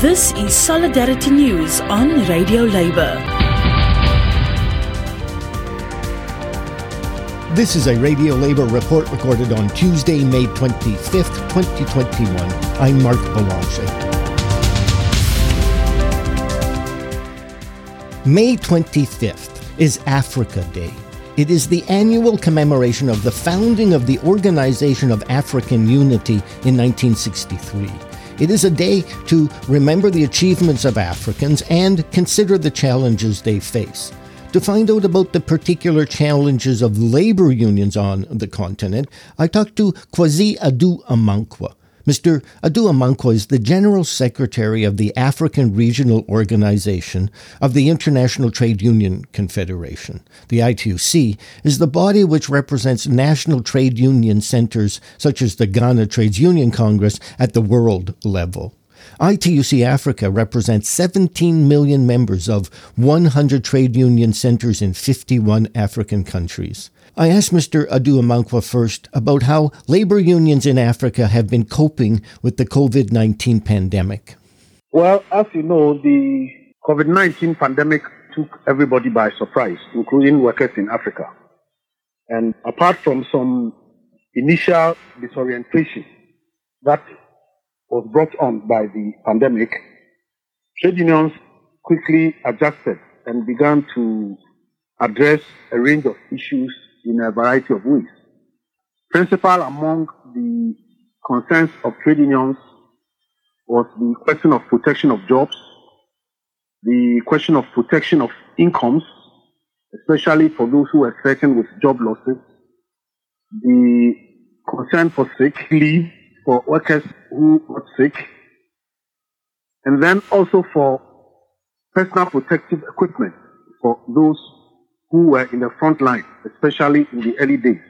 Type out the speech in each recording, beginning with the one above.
This is Solidarity News on Radio Labour. This is a Radio Labour report recorded on Tuesday, May 25th, 2021. I'm Mark Boulanger. May 25th is Africa Day. It is the annual commemoration of the founding of the Organization of African Unity in 1963. It is a day to remember the achievements of Africans and consider the challenges they face. To find out about the particular challenges of labor unions on the continent, I talked to Kwasi Adu Amankwah. Mr. Adu Amankwah is the General Secretary of the African Regional Organization of the International Trade Union Confederation. The ITUC is the body which represents national trade union centers such as the Ghana Trades Union Congress at the world level. ITUC Africa represents 17 million members of 100 trade union centers in 51 African countries. I asked Mr. Adu Amankwah first about how labor unions in Africa have been coping with the COVID 19 pandemic. Well, as you know, the COVID 19 pandemic took everybody by surprise, including workers in Africa. And apart from some initial disorientation that was brought on by the pandemic, trade unions quickly adjusted and began to address a range of issues in a variety of ways. Principal among the concerns of trade unions was the question of protection of jobs, the question of protection of incomes, especially for those who are threatened with job losses, the concern for sick leave for workers who got sick, and then also for personal protective equipment for those who were in the front line, especially in the early days.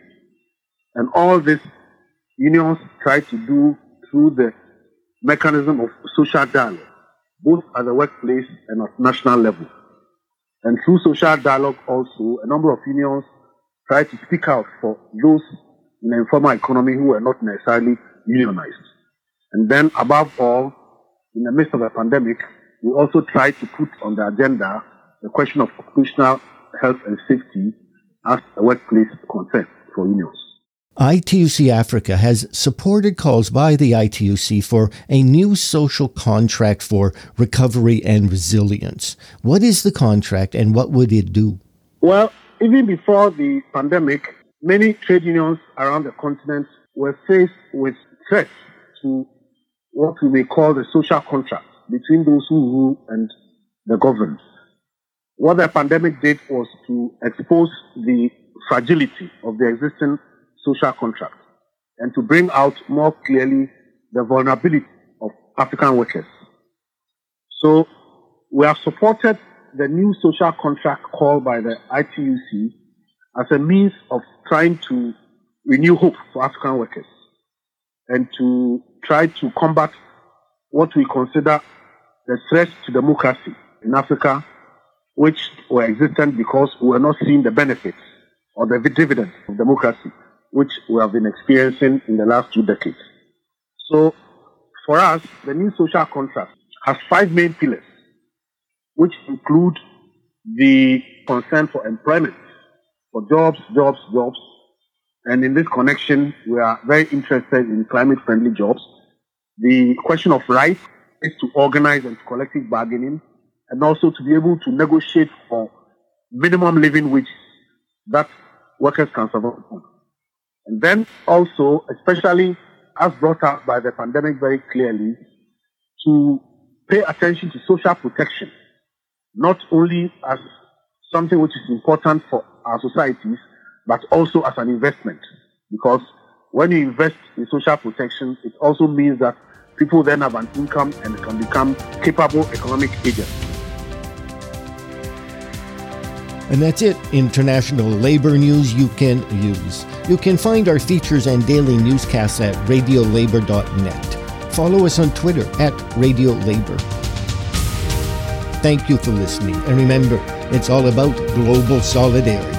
And all this unions tried to do through the mechanism of social dialogue, both at the workplace and at national level. And through social dialogue also, a number of unions tried to speak out for those in the informal economy who were not necessarily unionized. And then above all, in the midst of the pandemic, we also tried to put on the agenda the question of occupational health and safety as a workplace concern for unions. ITUC Africa has supported calls by the ITUC for a new social contract for recovery and resilience. What is the contract and what would it do? Well, even before the pandemic, many trade unions around the continent were faced with threats to what we may call the social contract between those who rule and the governed. What the pandemic did was to expose the fragility of the existing social contract and to bring out more clearly the vulnerability of African workers. So we have supported the new social contract called by the ITUC as a means of trying to renew hope for African workers and to try to combat what we consider the threats to democracy in Africa which were existent because we were not seeing the benefits or the dividends of democracy, which we have been experiencing in the last two decades. So, for us, the new social contract has five main pillars, which include the concern for employment, for jobs, jobs, jobs. And in this connection, we are very interested in climate friendly jobs. The question of rights is to organize and collective bargaining and also to be able to negotiate for minimum living wage that workers can survive on. And then also, especially as brought up by the pandemic very clearly, to pay attention to social protection, not only as something which is important for our societies, but also as an investment. Because when you invest in social protection, it also means that people then have an income and can become capable economic agents. And that's it, international labor news you can use. You can find our features and daily newscasts at radiolabour.net. Follow us on Twitter at radiolabour. Thank you for listening, and remember, it's all about global solidarity.